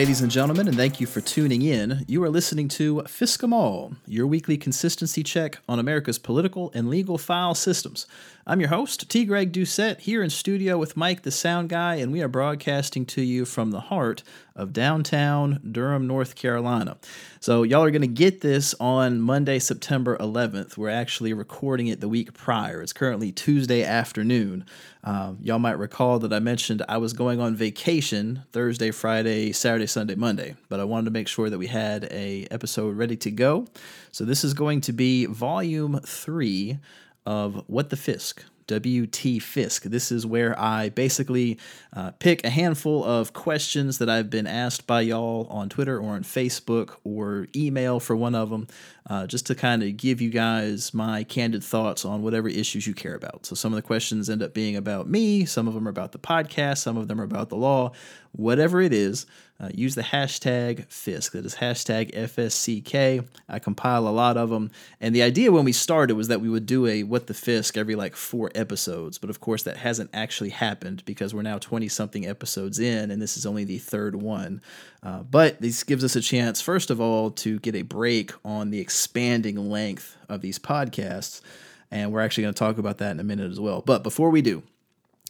Ladies and gentlemen, and thank you for tuning in. You are listening to Fiscum All, your weekly consistency check on America's political and legal file systems. I'm your host, T. Greg Doucette, here in studio with Mike, the sound guy, and we are broadcasting to you from the heart of downtown Durham, North Carolina. So, y'all are going to get this on Monday, September 11th. We're actually recording it the week prior. It's currently Tuesday afternoon. Um, y'all might recall that I mentioned I was going on vacation Thursday, Friday, Saturday, Sunday, Monday, but I wanted to make sure that we had a episode ready to go. So, this is going to be volume three of What the Fisk. WT Fisk. This is where I basically uh, pick a handful of questions that I've been asked by y'all on Twitter or on Facebook or email for one of them, uh, just to kind of give you guys my candid thoughts on whatever issues you care about. So some of the questions end up being about me, some of them are about the podcast, some of them are about the law, whatever it is uh, use the hashtag FISK. That is hashtag FSCK. I compile a lot of them. And the idea when we started was that we would do a What the Fisk every like four episodes. But of course, that hasn't actually happened because we're now 20 something episodes in, and this is only the third one. Uh, but this gives us a chance, first of all, to get a break on the expanding length of these podcasts. And we're actually going to talk about that in a minute as well. But before we do,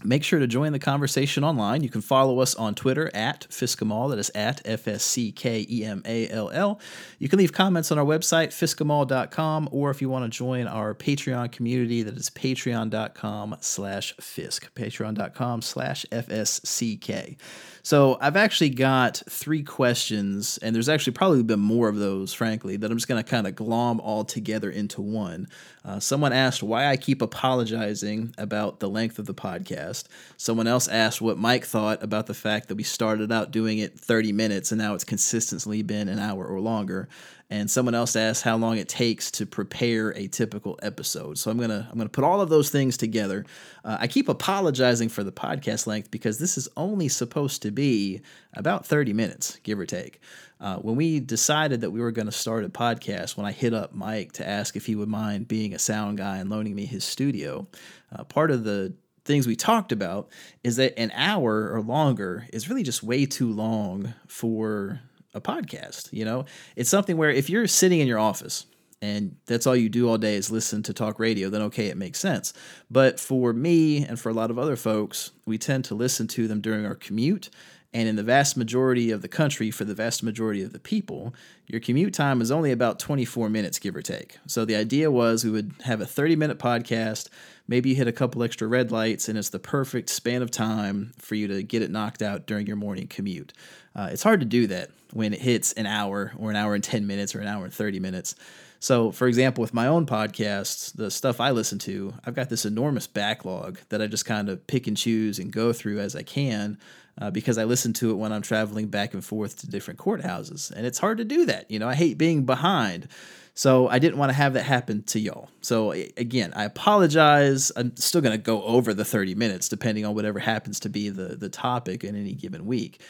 Make sure to join the conversation online. You can follow us on Twitter at FSCKEMALL. That is at F S C K E M A L L. You can leave comments on our website, fsckemall.com, or if you want to join our Patreon community, that is patreon.com slash Fisk, patreon.com slash FSCK. So I've actually got three questions, and there's actually probably been more of those, frankly, that I'm just going to kind of glom all together into one. Uh, someone asked why I keep apologizing about the length of the podcast. Someone else asked what Mike thought about the fact that we started out doing it 30 minutes and now it's consistently been an hour or longer and someone else asked how long it takes to prepare a typical episode. So I'm gonna I'm gonna put all of those things together. Uh, I keep apologizing for the podcast length because this is only supposed to be about 30 minutes, give or take. Uh, when we decided that we were going to start a podcast, when I hit up Mike to ask if he would mind being a sound guy and loaning me his studio, uh, part of the things we talked about is that an hour or longer is really just way too long for a podcast. You know, it's something where if you're sitting in your office and that's all you do all day is listen to talk radio, then okay, it makes sense. But for me and for a lot of other folks, we tend to listen to them during our commute. And in the vast majority of the country, for the vast majority of the people, your commute time is only about 24 minutes, give or take. So the idea was we would have a 30 minute podcast. Maybe you hit a couple extra red lights, and it's the perfect span of time for you to get it knocked out during your morning commute. Uh, it's hard to do that when it hits an hour or an hour and 10 minutes or an hour and 30 minutes. So, for example, with my own podcasts, the stuff I listen to, I've got this enormous backlog that I just kind of pick and choose and go through as I can uh, because I listen to it when I'm traveling back and forth to different courthouses. And it's hard to do that. You know, I hate being behind. So I didn't want to have that happen to y'all. So again, I apologize. I'm still going to go over the 30 minutes depending on whatever happens to be the the topic in any given week.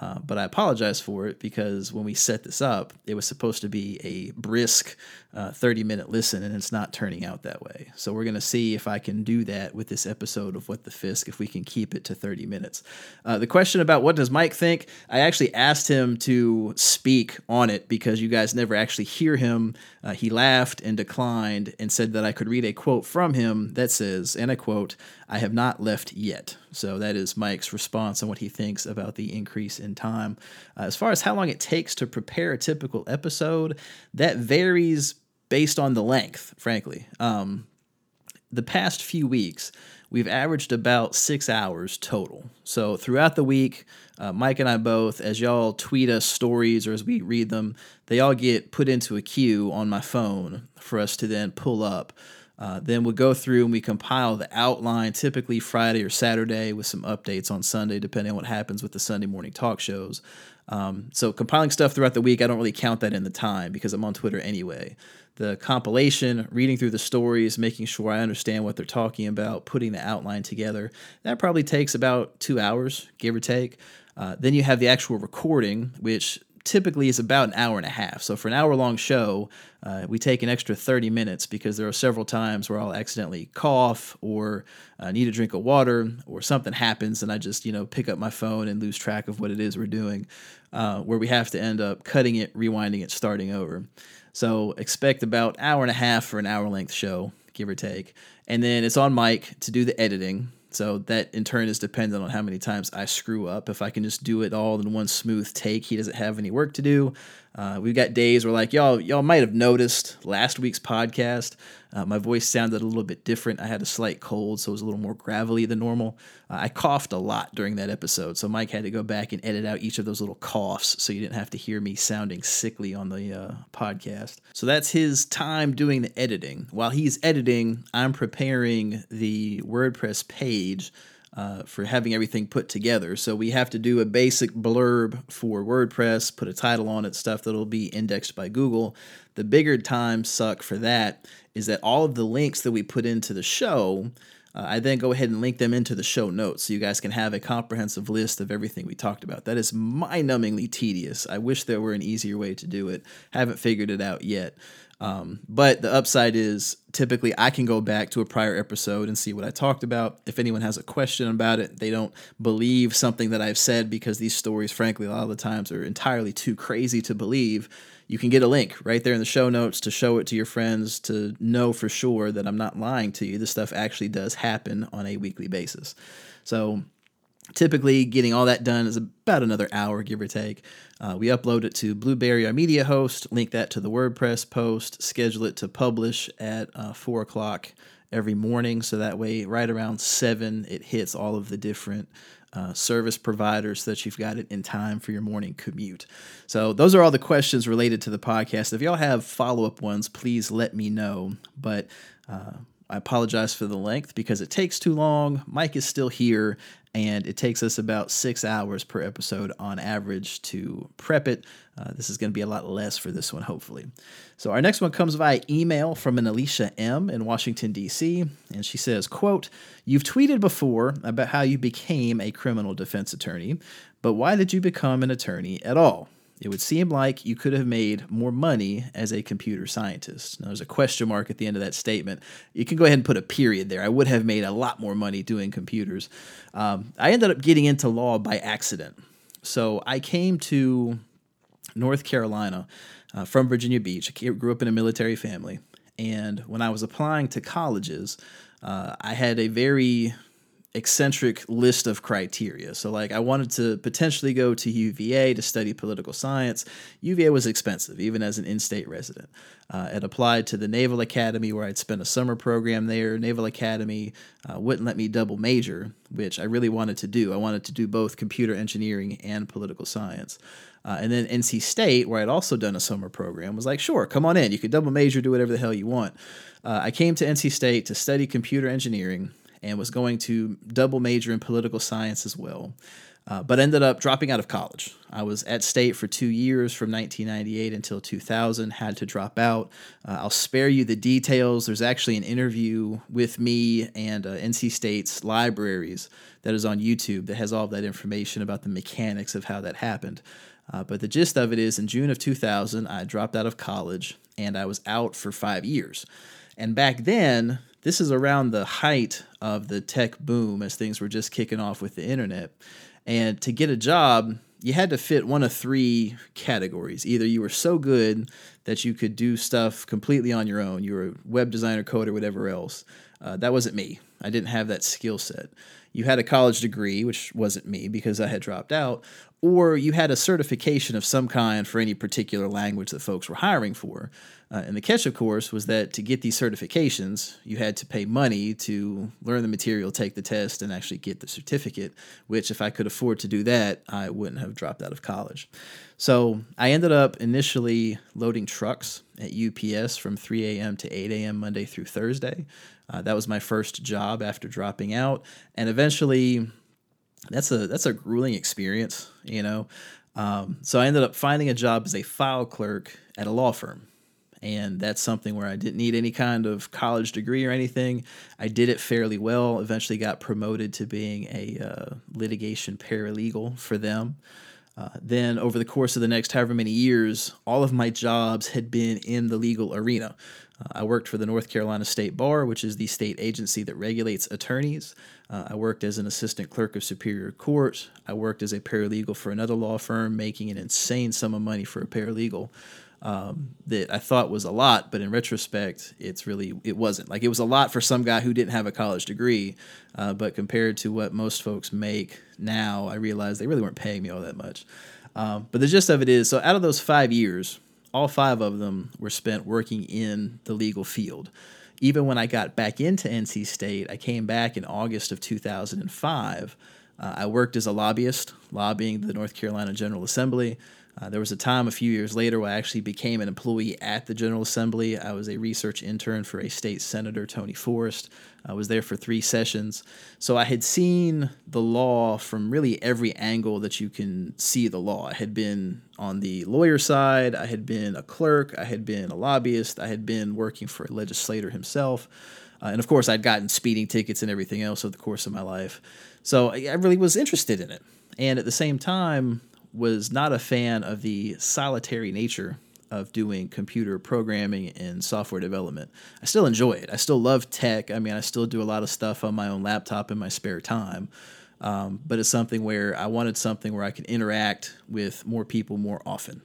Uh, but I apologize for it because when we set this up, it was supposed to be a brisk uh, 30 minute listen, and it's not turning out that way. So we're going to see if I can do that with this episode of What the Fisk, if we can keep it to 30 minutes. Uh, the question about what does Mike think, I actually asked him to speak on it because you guys never actually hear him. Uh, he laughed and declined and said that I could read a quote from him that says, and I quote, I have not left yet. So that is Mike's response on what he thinks about the increase in time. Uh, as far as how long it takes to prepare a typical episode, that varies based on the length, frankly. Um, the past few weeks, we've averaged about six hours total. So throughout the week, uh, Mike and I both, as y'all tweet us stories or as we read them, they all get put into a queue on my phone for us to then pull up. Uh, then we'll go through and we compile the outline, typically Friday or Saturday, with some updates on Sunday, depending on what happens with the Sunday morning talk shows. Um, so compiling stuff throughout the week, I don't really count that in the time because I'm on Twitter anyway. The compilation, reading through the stories, making sure I understand what they're talking about, putting the outline together, that probably takes about two hours, give or take. Uh, then you have the actual recording, which typically is about an hour and a half. So for an hour long show, uh, we take an extra 30 minutes because there are several times where I'll accidentally cough or uh, need a drink of water or something happens and I just, you know, pick up my phone and lose track of what it is we're doing, uh, where we have to end up cutting it, rewinding it, starting over. So expect about hour and a half for an hour length show, give or take. And then it's on Mike to do the editing. So that in turn is dependent on how many times I screw up. If I can just do it all in one smooth take, he doesn't have any work to do. Uh, we've got days where like y'all y'all might have noticed last week's podcast, uh, my voice sounded a little bit different. I had a slight cold, so it was a little more gravelly than normal. Uh, I coughed a lot during that episode, so Mike had to go back and edit out each of those little coughs, so you didn't have to hear me sounding sickly on the uh, podcast. So that's his time doing the editing. While he's editing, I'm preparing the WordPress page uh, for having everything put together. So we have to do a basic blurb for WordPress, put a title on it, stuff that'll be indexed by Google. The bigger time suck for that is that all of the links that we put into the show, uh, I then go ahead and link them into the show notes so you guys can have a comprehensive list of everything we talked about. That is mind numbingly tedious. I wish there were an easier way to do it. Haven't figured it out yet. Um, but the upside is typically I can go back to a prior episode and see what I talked about. If anyone has a question about it, they don't believe something that I've said because these stories, frankly, a lot of the times are entirely too crazy to believe. You can get a link right there in the show notes to show it to your friends to know for sure that I'm not lying to you. This stuff actually does happen on a weekly basis. So Typically, getting all that done is about another hour, give or take. Uh, we upload it to Blubrry, our media host, link that to the WordPress post, schedule it to publish at uh, 4 o'clock every morning. So that way, right around 7, it hits all of the different uh, service providers so that you've got it in time for your morning commute. So, those are all the questions related to the podcast. If y'all have follow up ones, please let me know. But uh, I apologize for the length because it takes too long. Mike is still here, and it takes us about six hours per episode on average to prep it. Uh, this is going to be a lot less for this one, hopefully. So our next one comes via email from an Alicia M in Washington D.C. and she says, "quote You've tweeted before about how you became a criminal defense attorney, but why did you become an attorney at all? It would seem like you could have made more money as a computer scientist. Now, there's a question mark at the end of that statement. You can go ahead and put a period there. I would have made a lot more money doing computers. Um, I ended up getting into law by accident. So I came to North Carolina uh, from Virginia Beach. I grew up in a military family. And when I was applying to colleges, uh, I had a very eccentric list of criteria. So, like, I wanted to potentially go to UVA to study political science. UVA was expensive, even as an in state resident. Uh, it applied to the Naval Academy, where I'd spent a summer program there. Naval Academy uh, wouldn't let me double major, which I really wanted to do. I wanted to do both computer engineering and political science. Uh, and then NC State, where I'd also done a summer program, was like, sure, come on in. You can double major, do whatever the hell you want. Uh, I came to NC State to study computer engineering and was going to double major in political science as well. Uh, but ended up dropping out of college. I was at state for two years from 1998 until 2000, had to drop out. Uh, I'll spare you the details. There's actually an interview with me and uh, NC State's libraries that is on YouTube that has all of that information about the mechanics of how that happened. Uh, but the gist of it is in June of 2000, I dropped out of college and I was out for five years. And back then, this is around the height of the tech boom as things were just kicking off with the internet. And to get a job, you had to fit one of three categories. Either you were so good that you could do stuff completely on your own, you were a web designer, coder, whatever else. Uh, that wasn't me. I didn't have that skill set. You had a college degree, which wasn't me because I had dropped out, or you had a certification of some kind for any particular language that folks were hiring for. Uh, and the catch, of course, was that to get these certifications, you had to pay money to learn the material, take the test, and actually get the certificate, which, if I could afford to do that, I wouldn't have dropped out of college. So I ended up initially loading trucks at UPS from 3 a.m. to 8 a.m. Monday through Thursday. Uh, that was my first job after dropping out. And eventually, that's a that's a grueling experience, you know. Um, so I ended up finding a job as a file clerk at a law firm, and that's something where I didn't need any kind of college degree or anything. I did it fairly well. Eventually, got promoted to being a uh, litigation paralegal for them. Uh, then, over the course of the next however many years, all of my jobs had been in the legal arena. Uh, I worked for the North Carolina State Bar, which is the state agency that regulates attorneys. Uh, I worked as an assistant clerk of Superior Court. I worked as a paralegal for another law firm, making an insane sum of money for a paralegal. Um, that I thought was a lot, but in retrospect, it's really it wasn't. Like it was a lot for some guy who didn't have a college degree, uh, but compared to what most folks make now, I realized they really weren't paying me all that much. Um, but the gist of it is, so out of those five years, all five of them were spent working in the legal field. Even when I got back into NC State, I came back in August of 2005. Uh, I worked as a lobbyist, lobbying the North Carolina General Assembly. Uh, there was a time a few years later where I actually became an employee at the General Assembly. I was a research intern for a state senator, Tony Forrest. I was there for three sessions. So I had seen the law from really every angle that you can see the law. I had been on the lawyer side, I had been a clerk, I had been a lobbyist, I had been working for a legislator himself. Uh, and of course, I'd gotten speeding tickets and everything else over the course of my life. So I really was interested in it. And at the same time, was not a fan of the solitary nature of doing computer programming and software development. I still enjoy it. I still love tech. I mean, I still do a lot of stuff on my own laptop in my spare time. Um, but it's something where I wanted something where I could interact with more people more often.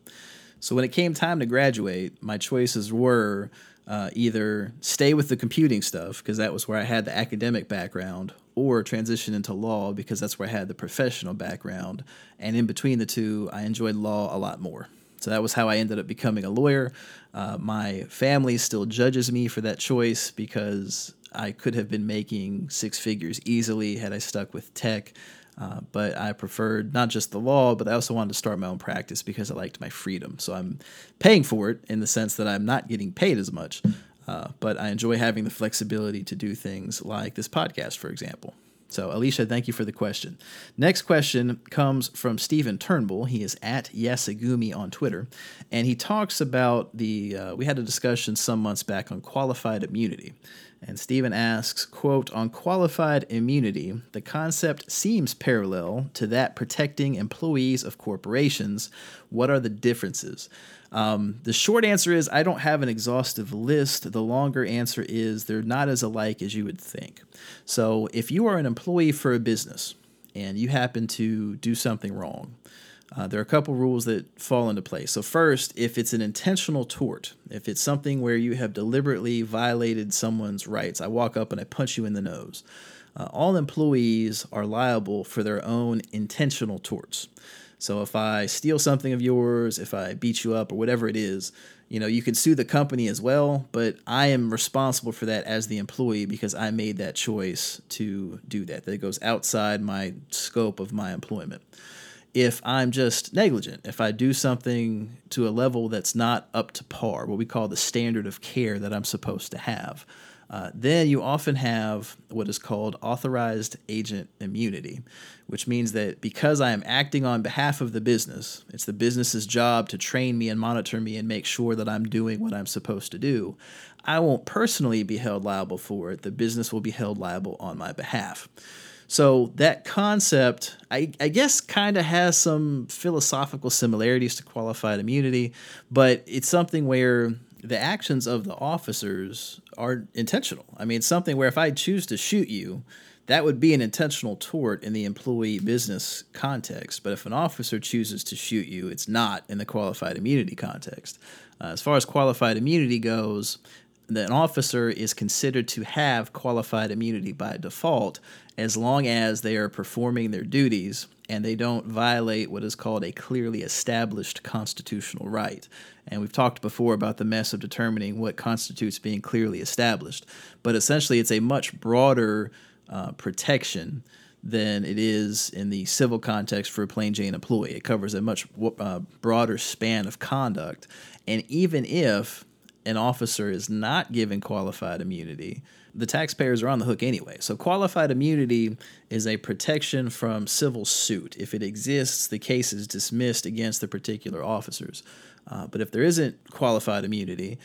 So when it came time to graduate, my choices were uh, either stay with the computing stuff, because that was where I had the academic background, or transition into law because that's where I had the professional background. And in between the two, I enjoyed law a lot more. So that was how I ended up becoming a lawyer. Uh, my family still judges me for that choice because I could have been making six figures easily had I stuck with tech. Uh, but I preferred not just the law, but I also wanted to start my own practice because I liked my freedom. So I'm paying for it in the sense that I'm not getting paid as much, uh, but I enjoy having the flexibility to do things like this podcast, for example. So, Alicia, thank you for the question. Next question comes from Stephen Turnbull. He is at Yasagumi on Twitter, and he talks about the. Uh, we had a discussion some months back on qualified immunity, and Stephen asks, "quote On qualified immunity, the concept seems parallel to that protecting employees of corporations. What are the differences?" Um, the short answer is I don't have an exhaustive list. The longer answer is they're not as alike as you would think. So if you are an employee for a business and you happen to do something wrong, uh, there are a couple rules that fall into place. So, first, if it's an intentional tort, if it's something where you have deliberately violated someone's rights, I walk up and I punch you in the nose, uh, all employees are liable for their own intentional torts. So if I steal something of yours, if I beat you up or whatever it is, you know, you can sue the company as well, but I am responsible for that as the employee because I made that choice to do that. That goes outside my scope of my employment. If I'm just negligent, if I do something to a level that's not up to par, what we call the standard of care that I'm supposed to have, uh, then you often have what is called authorized agent immunity, which means that because I am acting on behalf of the business, it's the business's job to train me and monitor me and make sure that I'm doing what I'm supposed to do. I won't personally be held liable for it. The business will be held liable on my behalf. So that concept, I, I guess, kind of has some philosophical similarities to qualified immunity, but it's something where the actions of the officers are intentional. I mean, something where if I choose to shoot you, that would be an intentional tort in the employee business context. But if an officer chooses to shoot you, it's not in the qualified immunity context. Uh, as far as qualified immunity goes, an officer is considered to have qualified immunity by default as long as they are performing their duties and they don't violate what is called a clearly established constitutional right. And we've talked before about the mess of determining what constitutes being clearly established. But essentially, it's a much broader uh, protection than it is in the civil context for a plain Jane employee. It covers a much uh, broader span of conduct. And even if an officer is not given qualified immunity, the taxpayers are on the hook anyway. So, qualified immunity is a protection from civil suit. If it exists, the case is dismissed against the particular officers. Uh, but if there isn't qualified immunity,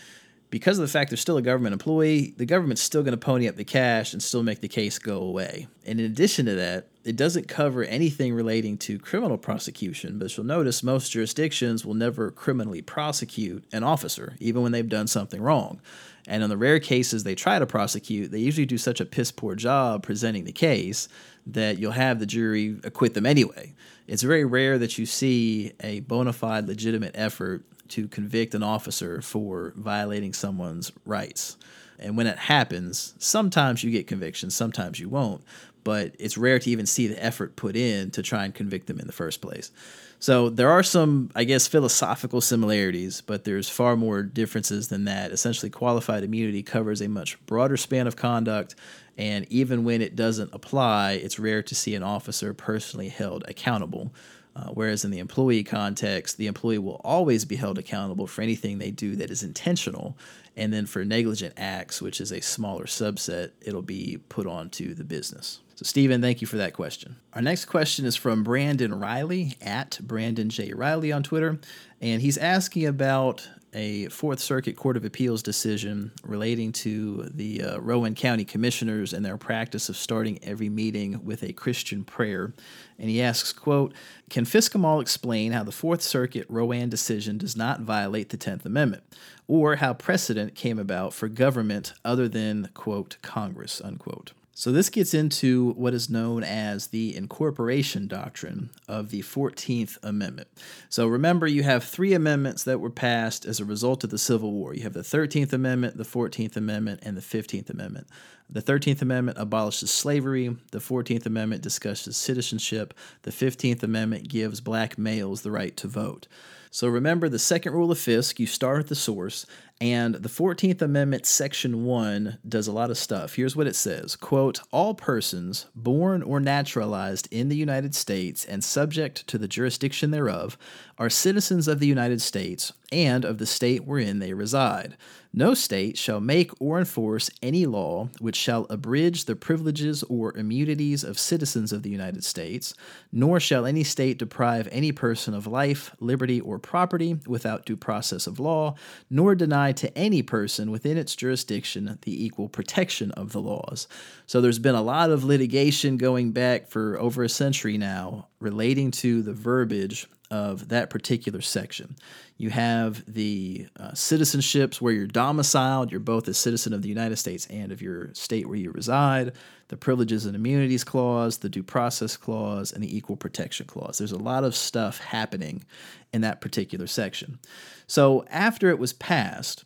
because of the fact they're still a government employee, the government's still going to pony up the cash and still make the case go away. And in addition to that, it doesn't cover anything relating to criminal prosecution, but you'll notice most jurisdictions will never criminally prosecute an officer, even when they've done something wrong. And in the rare cases they try to prosecute, they usually do such a piss poor job presenting the case that you'll have the jury acquit them anyway. It's very rare that you see a bona fide legitimate effort to convict an officer for violating someone's rights. And when it happens, sometimes you get convictions, sometimes you won't, but it's rare to even see the effort put in to try and convict them in the first place. So there are some, I guess, philosophical similarities, but there's far more differences than that. Essentially, qualified immunity covers a much broader span of conduct, and even when it doesn't apply, it's rare to see an officer personally held accountable. Uh, whereas in the employee context, the employee will always be held accountable for anything they do that is intentional. And then for negligent acts, which is a smaller subset, it'll be put onto the business. So, Stephen, thank you for that question. Our next question is from Brandon Riley at Brandon J. Riley on Twitter. And he's asking about a Fourth Circuit Court of Appeals decision relating to the uh, Rowan County Commissioners and their practice of starting every meeting with a Christian prayer. And he asks, quote, Can Fiskemall explain how the Fourth Circuit Rowan decision does not violate the Tenth Amendment, or how precedent came about for government other than, quote, Congress, unquote? So, this gets into what is known as the incorporation doctrine of the 14th Amendment. So, remember, you have three amendments that were passed as a result of the Civil War. You have the 13th Amendment, the 14th Amendment, and the 15th Amendment. The 13th Amendment abolishes slavery. The 14th Amendment discusses citizenship. The 15th Amendment gives black males the right to vote. So remember the second rule of Fisk you start at the source, and the 14th Amendment, Section 1, does a lot of stuff. Here's what it says quote, All persons born or naturalized in the United States and subject to the jurisdiction thereof are citizens of the United States and of the state wherein they reside. No state shall make or enforce any law which shall abridge the privileges or immunities of citizens of the United States, nor shall any state deprive any person of life, liberty, or property without due process of law, nor deny to any person within its jurisdiction the equal protection of the laws. So there's been a lot of litigation going back for over a century now relating to the verbiage of that particular section. You have the uh, citizenships where you're domiciled, you're both a citizen of the United States and of your state where you reside, the Privileges and Immunities Clause, the Due Process Clause, and the Equal Protection Clause. There's a lot of stuff happening in that particular section. So after it was passed,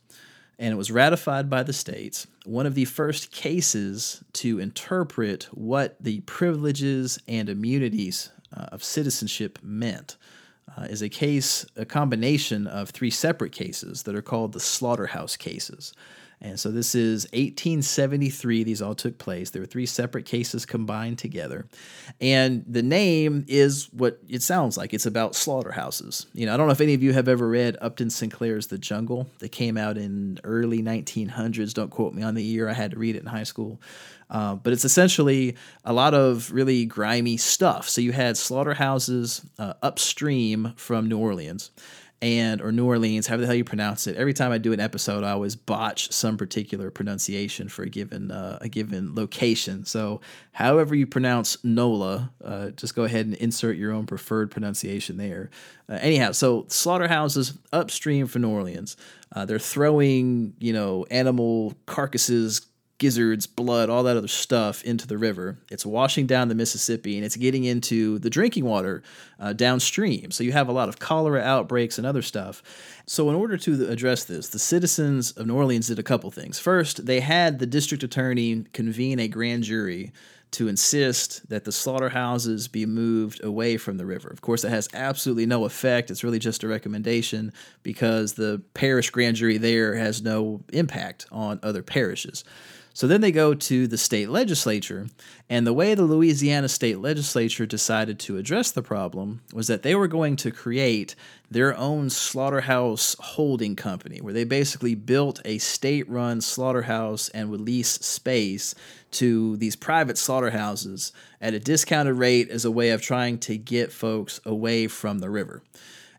and it was ratified by the states. One of the first cases to interpret what the privileges and immunities uh, of citizenship meant uh, is a case, a combination of three separate cases that are called the slaughterhouse cases. And so this is 1873. These all took place. There were three separate cases combined together. And the name is what it sounds like. It's about slaughterhouses. You know, I don't know if any of you have ever read Upton Sinclair's The Jungle that came out in early 1900s. Don't quote me on the year. I had to read it in high school. Uh, but it's essentially a lot of really grimy stuff. So you had slaughterhouses uh, upstream from New Orleans and or New Orleans, however the hell you pronounce it. Every time I do an episode, I always botch some particular pronunciation for a given uh, a given location. So, however you pronounce NOLA, uh, just go ahead and insert your own preferred pronunciation there. Uh, anyhow, so slaughterhouses upstream from New Orleans, uh, they're throwing you know animal carcasses, gizzards, blood, all that other stuff into the river. It's washing down the Mississippi and it's getting into the drinking water uh, downstream. So you have a lot of cholera outbreaks and other stuff. So, in order to address this, the citizens of New Orleans did a couple things. First, they had the district attorney convene a grand jury to insist that the slaughterhouses be moved away from the river. Of course, that has absolutely no effect. It's really just a recommendation because the parish grand jury there has no impact on other parishes. So then they go to the state legislature, and the way the Louisiana state legislature decided to address the problem was that they were going to create their own slaughterhouse holding company, where they basically built a state run slaughterhouse and would lease space to these private slaughterhouses at a discounted rate as a way of trying to get folks away from the river.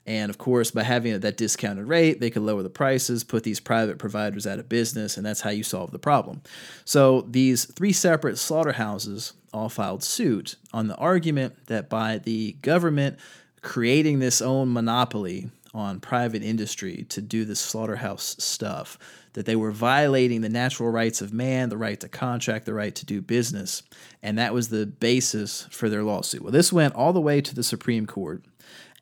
And of course, by having that discounted rate, they could lower the prices, put these private providers out of business, and that's how you solve the problem. So these three separate slaughterhouses all filed suit on the argument that by the government creating this own monopoly on private industry to do this slaughterhouse stuff, that they were violating the natural rights of man, the right to contract, the right to do business. And that was the basis for their lawsuit. Well, this went all the way to the Supreme Court.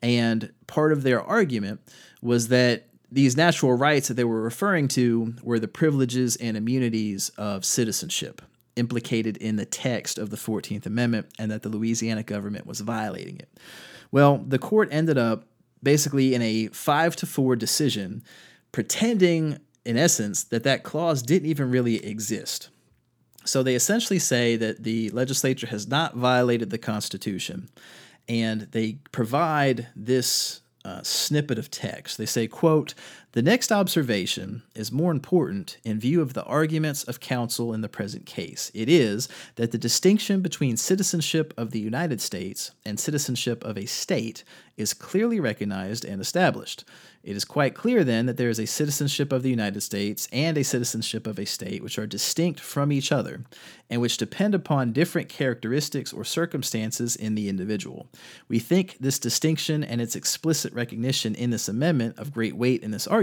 And part of their argument was that these natural rights that they were referring to were the privileges and immunities of citizenship implicated in the text of the 14th Amendment and that the Louisiana government was violating it. Well, the court ended up basically in a 5 to 4 decision pretending in essence that that clause didn't even really exist. So they essentially say that the legislature has not violated the Constitution and they provide this uh, snippet of text. They say, quote, the next observation is more important in view of the arguments of counsel in the present case. It is that the distinction between citizenship of the United States and citizenship of a state is clearly recognized and established. It is quite clear then that there is a citizenship of the United States and a citizenship of a state which are distinct from each other and which depend upon different characteristics or circumstances in the individual. We think this distinction and its explicit recognition in this amendment of great weight in this argument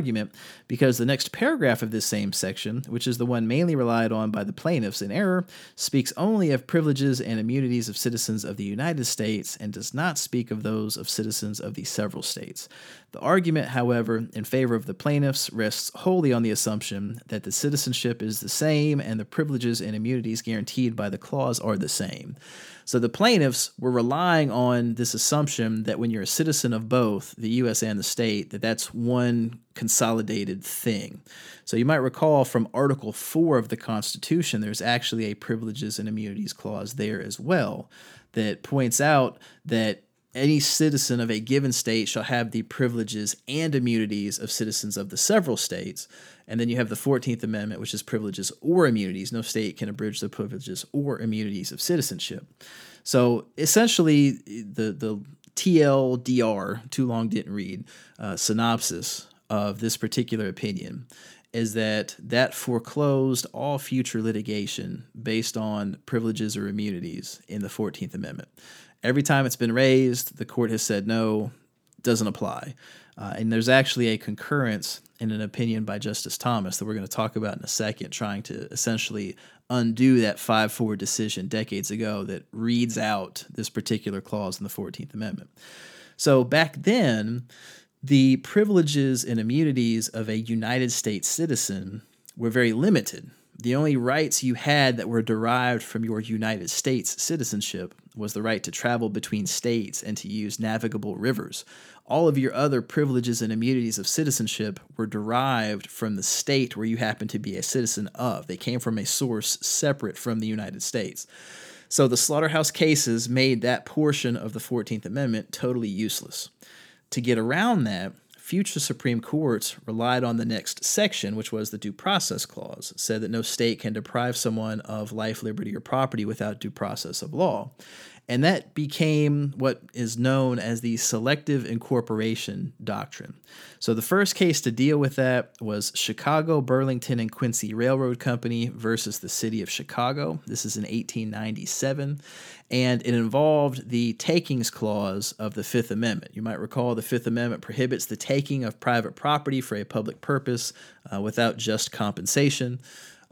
because the next paragraph of this same section, which is the one mainly relied on by the plaintiffs in error, speaks only of privileges and immunities of citizens of the United States and does not speak of those of citizens of the several states. The argument, however, in favor of the plaintiffs rests wholly on the assumption that the citizenship is the same and the privileges and immunities guaranteed by the clause are the same. So the plaintiffs were relying on this assumption that when you're a citizen of both the US and the state, that that's one consolidated thing. So you might recall from Article 4 of the Constitution, there's actually a privileges and immunities clause there as well that points out that any citizen of a given state shall have the privileges and immunities of citizens of the several states. And then you have the 14th Amendment, which is privileges or immunities. No state can abridge the privileges or immunities of citizenship. So essentially, the, the TLDR, too long didn't read, uh, synopsis of this particular opinion is that that foreclosed all future litigation based on privileges or immunities in the 14th Amendment. Every time it's been raised, the court has said no, doesn't apply. Uh, and there's actually a concurrence in an opinion by Justice Thomas that we're going to talk about in a second, trying to essentially undo that 5 4 decision decades ago that reads out this particular clause in the 14th Amendment. So back then, the privileges and immunities of a United States citizen were very limited. The only rights you had that were derived from your United States citizenship was the right to travel between states and to use navigable rivers. All of your other privileges and immunities of citizenship were derived from the state where you happen to be a citizen of. They came from a source separate from the United States. So the slaughterhouse cases made that portion of the 14th Amendment totally useless. To get around that, future Supreme Courts relied on the next section, which was the Due Process Clause, said that no state can deprive someone of life, liberty, or property without due process of law. And that became what is known as the selective incorporation doctrine. So the first case to deal with that was Chicago, Burlington, and Quincy Railroad Company versus the City of Chicago. This is in 1897 and it involved the takings clause of the Fifth Amendment. You might recall the Fifth Amendment prohibits the taking of private property for a public purpose uh, without just compensation.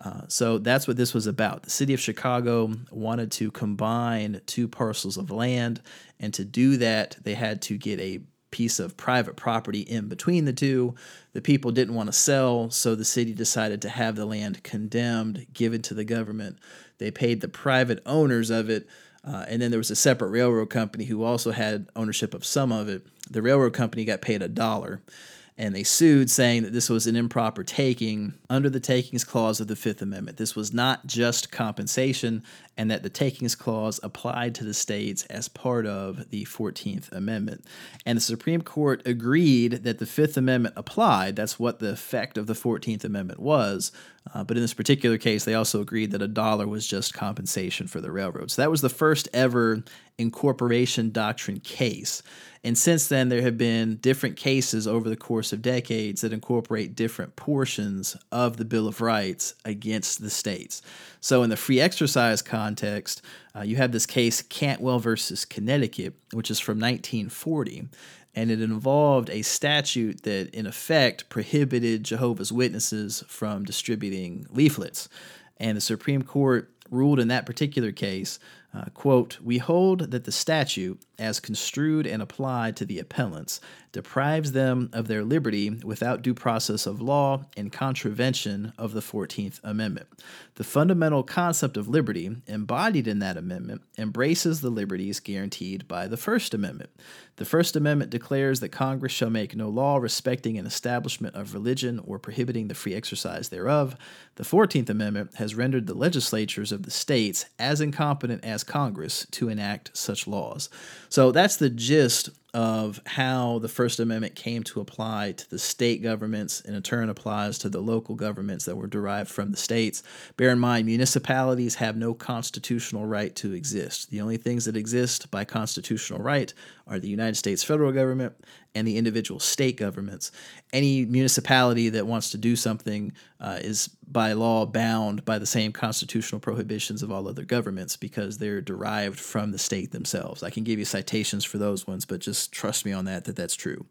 Uh, so that's what this was about. The city of Chicago wanted to combine two parcels of land, and to do that, they had to get a piece of private property in between the two. The people didn't want to sell, so the city decided to have the land condemned, given to the government. They paid the private owners of it uh, and then there was a separate railroad company who also had ownership of some of it. The railroad company got paid a dollar and they sued saying that this was an improper taking under the takings clause of the Fifth Amendment. This was not just compensation, and that the takings clause applied to the states as part of the 14th Amendment. And the Supreme Court agreed that the Fifth Amendment applied. That's what the effect of the 14th Amendment was. Uh, but in this particular case, they also agreed that a dollar was just compensation for the railroad. So that was the first ever incorporation doctrine case. And since then, there have been different cases over the course of decades that incorporate different portions of the Bill of Rights against the states. So, in the free exercise context, uh, you have this case, Cantwell versus Connecticut, which is from 1940 and it involved a statute that, in effect, prohibited Jehovah's Witnesses from distributing leaflets. And the Supreme Court ruled in that particular case uh, quote, we hold that the statute, as construed and applied to the appellants, deprives them of their liberty without due process of law in contravention of the 14th Amendment. The fundamental concept of liberty, embodied in that amendment, embraces the liberties guaranteed by the First Amendment. The First Amendment declares that Congress shall make no law respecting an establishment of religion or prohibiting the free exercise thereof. The 14th Amendment has rendered the legislatures of the states as incompetent as Congress to enact such laws. So that's the gist of how the First Amendment came to apply to the state governments and in turn applies to the local governments that were derived from the states. Bear in mind, municipalities have no constitutional right to exist. The only things that exist by constitutional right are the United States federal government and the individual state governments. Any municipality that wants to do something uh, is by law bound by the same constitutional prohibitions of all other governments because they're derived from the state themselves. I can give you citations for those ones, but just trust me on that, that that's true.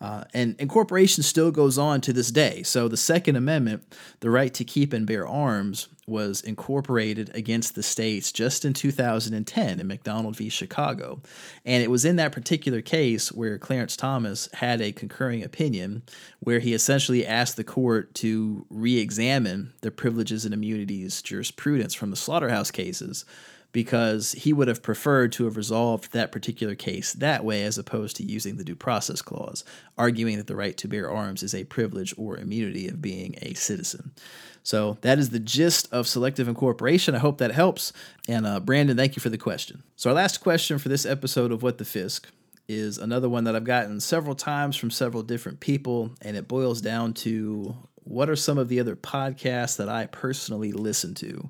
Uh, and incorporation still goes on to this day. So the Second Amendment, the right to keep and bear arms, was incorporated against the states just in 2010 in McDonald v. Chicago. And it was in that particular case where Clarence Thomas had a concurring opinion where he essentially asked the court to re examine the privileges and immunities jurisprudence from the slaughterhouse cases because he would have preferred to have resolved that particular case that way as opposed to using the due process clause, arguing that the right to bear arms is a privilege or immunity of being a citizen. So that is the gist of selective incorporation. I hope that helps. And uh, Brandon, thank you for the question. So, our last question for this episode of What the Fisk is another one that I've gotten several times from several different people, and it boils down to what are some of the other podcasts that I personally listen to?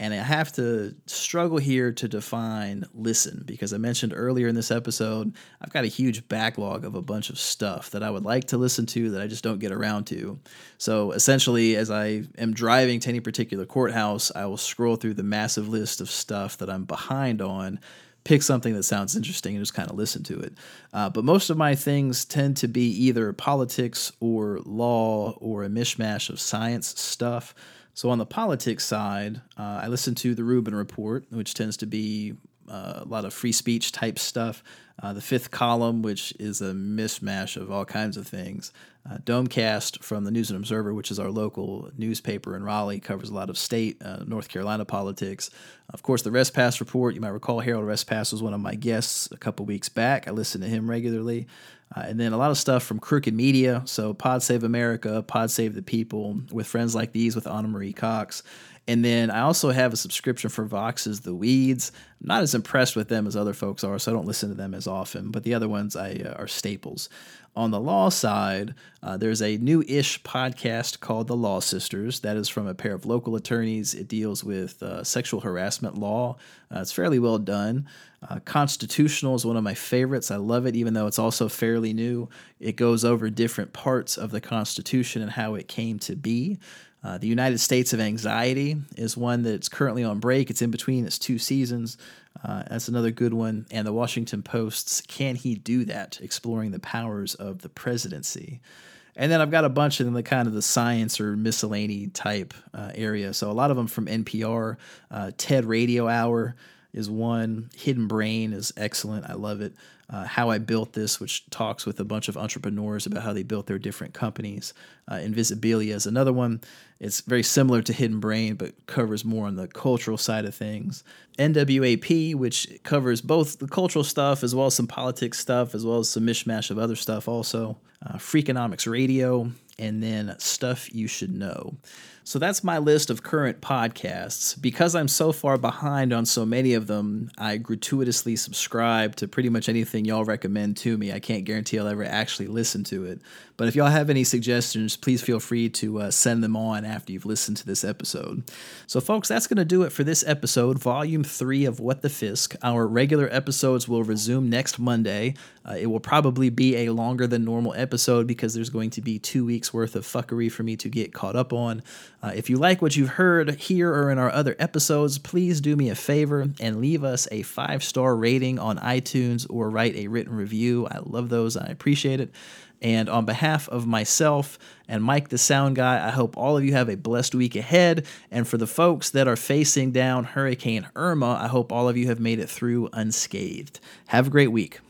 And I have to struggle here to define listen because I mentioned earlier in this episode, I've got a huge backlog of a bunch of stuff that I would like to listen to that I just don't get around to. So essentially, as I am driving to any particular courthouse, I will scroll through the massive list of stuff that I'm behind on pick something that sounds interesting and just kind of listen to it. Uh, but most of my things tend to be either politics or law or a mishmash of science stuff. So on the politics side, uh, I listen to the Rubin Report, which tends to be uh, a lot of free speech type stuff. Uh, the fifth column, which is a mishmash of all kinds of things. Uh, Domecast from the News and Observer, which is our local newspaper in Raleigh, covers a lot of state, uh, North Carolina politics. Of course, the Respass Report, you might recall Harold Respass was one of my guests a couple weeks back. I listen to him regularly. Uh, and then a lot of stuff from Crooked Media, so Pod Save America, Pod Save the People, with friends like these with Ana Marie Cox. And then I also have a subscription for Vox's The Weeds. I'm not as impressed with them as other folks are, so I don't listen to them as often. But the other ones I uh, are staples. On the law side, uh, there's a new ish podcast called The Law Sisters. That is from a pair of local attorneys. It deals with uh, sexual harassment law. Uh, it's fairly well done. Uh, Constitutional is one of my favorites. I love it, even though it's also fairly new. It goes over different parts of the Constitution and how it came to be. Uh, the United States of Anxiety is one that's currently on break. It's in between its two seasons. Uh, that's another good one. And the Washington Post's Can He Do That? Exploring the Powers of the Presidency. And then I've got a bunch in the kind of the science or miscellany type uh, area. So a lot of them from NPR, uh, TED Radio Hour is one. Hidden Brain is excellent. I love it. Uh, how I Built This, which talks with a bunch of entrepreneurs about how they built their different companies. Uh, Invisibilia is another one. It's very similar to Hidden Brain, but covers more on the cultural side of things. NWAP, which covers both the cultural stuff as well as some politics stuff, as well as some mishmash of other stuff also. Uh, Freakonomics Radio, and then Stuff You Should Know. So that's my list of current podcasts. Because I'm so far behind on so many of them, I gratuitously subscribe to pretty much anything y'all recommend to me. I can't guarantee I'll ever actually listen to it. But if y'all have any suggestions, please feel free to uh, send them on after you've listened to this episode. So, folks, that's going to do it for this episode, Volume 3 of What the Fisk. Our regular episodes will resume next Monday. Uh, it will probably be a longer than normal episode because there's going to be two weeks worth of fuckery for me to get caught up on. Uh, if you like what you've heard here or in our other episodes, please do me a favor and leave us a five star rating on iTunes or write a written review. I love those, I appreciate it. And on behalf of myself and Mike the Sound Guy, I hope all of you have a blessed week ahead. And for the folks that are facing down Hurricane Irma, I hope all of you have made it through unscathed. Have a great week.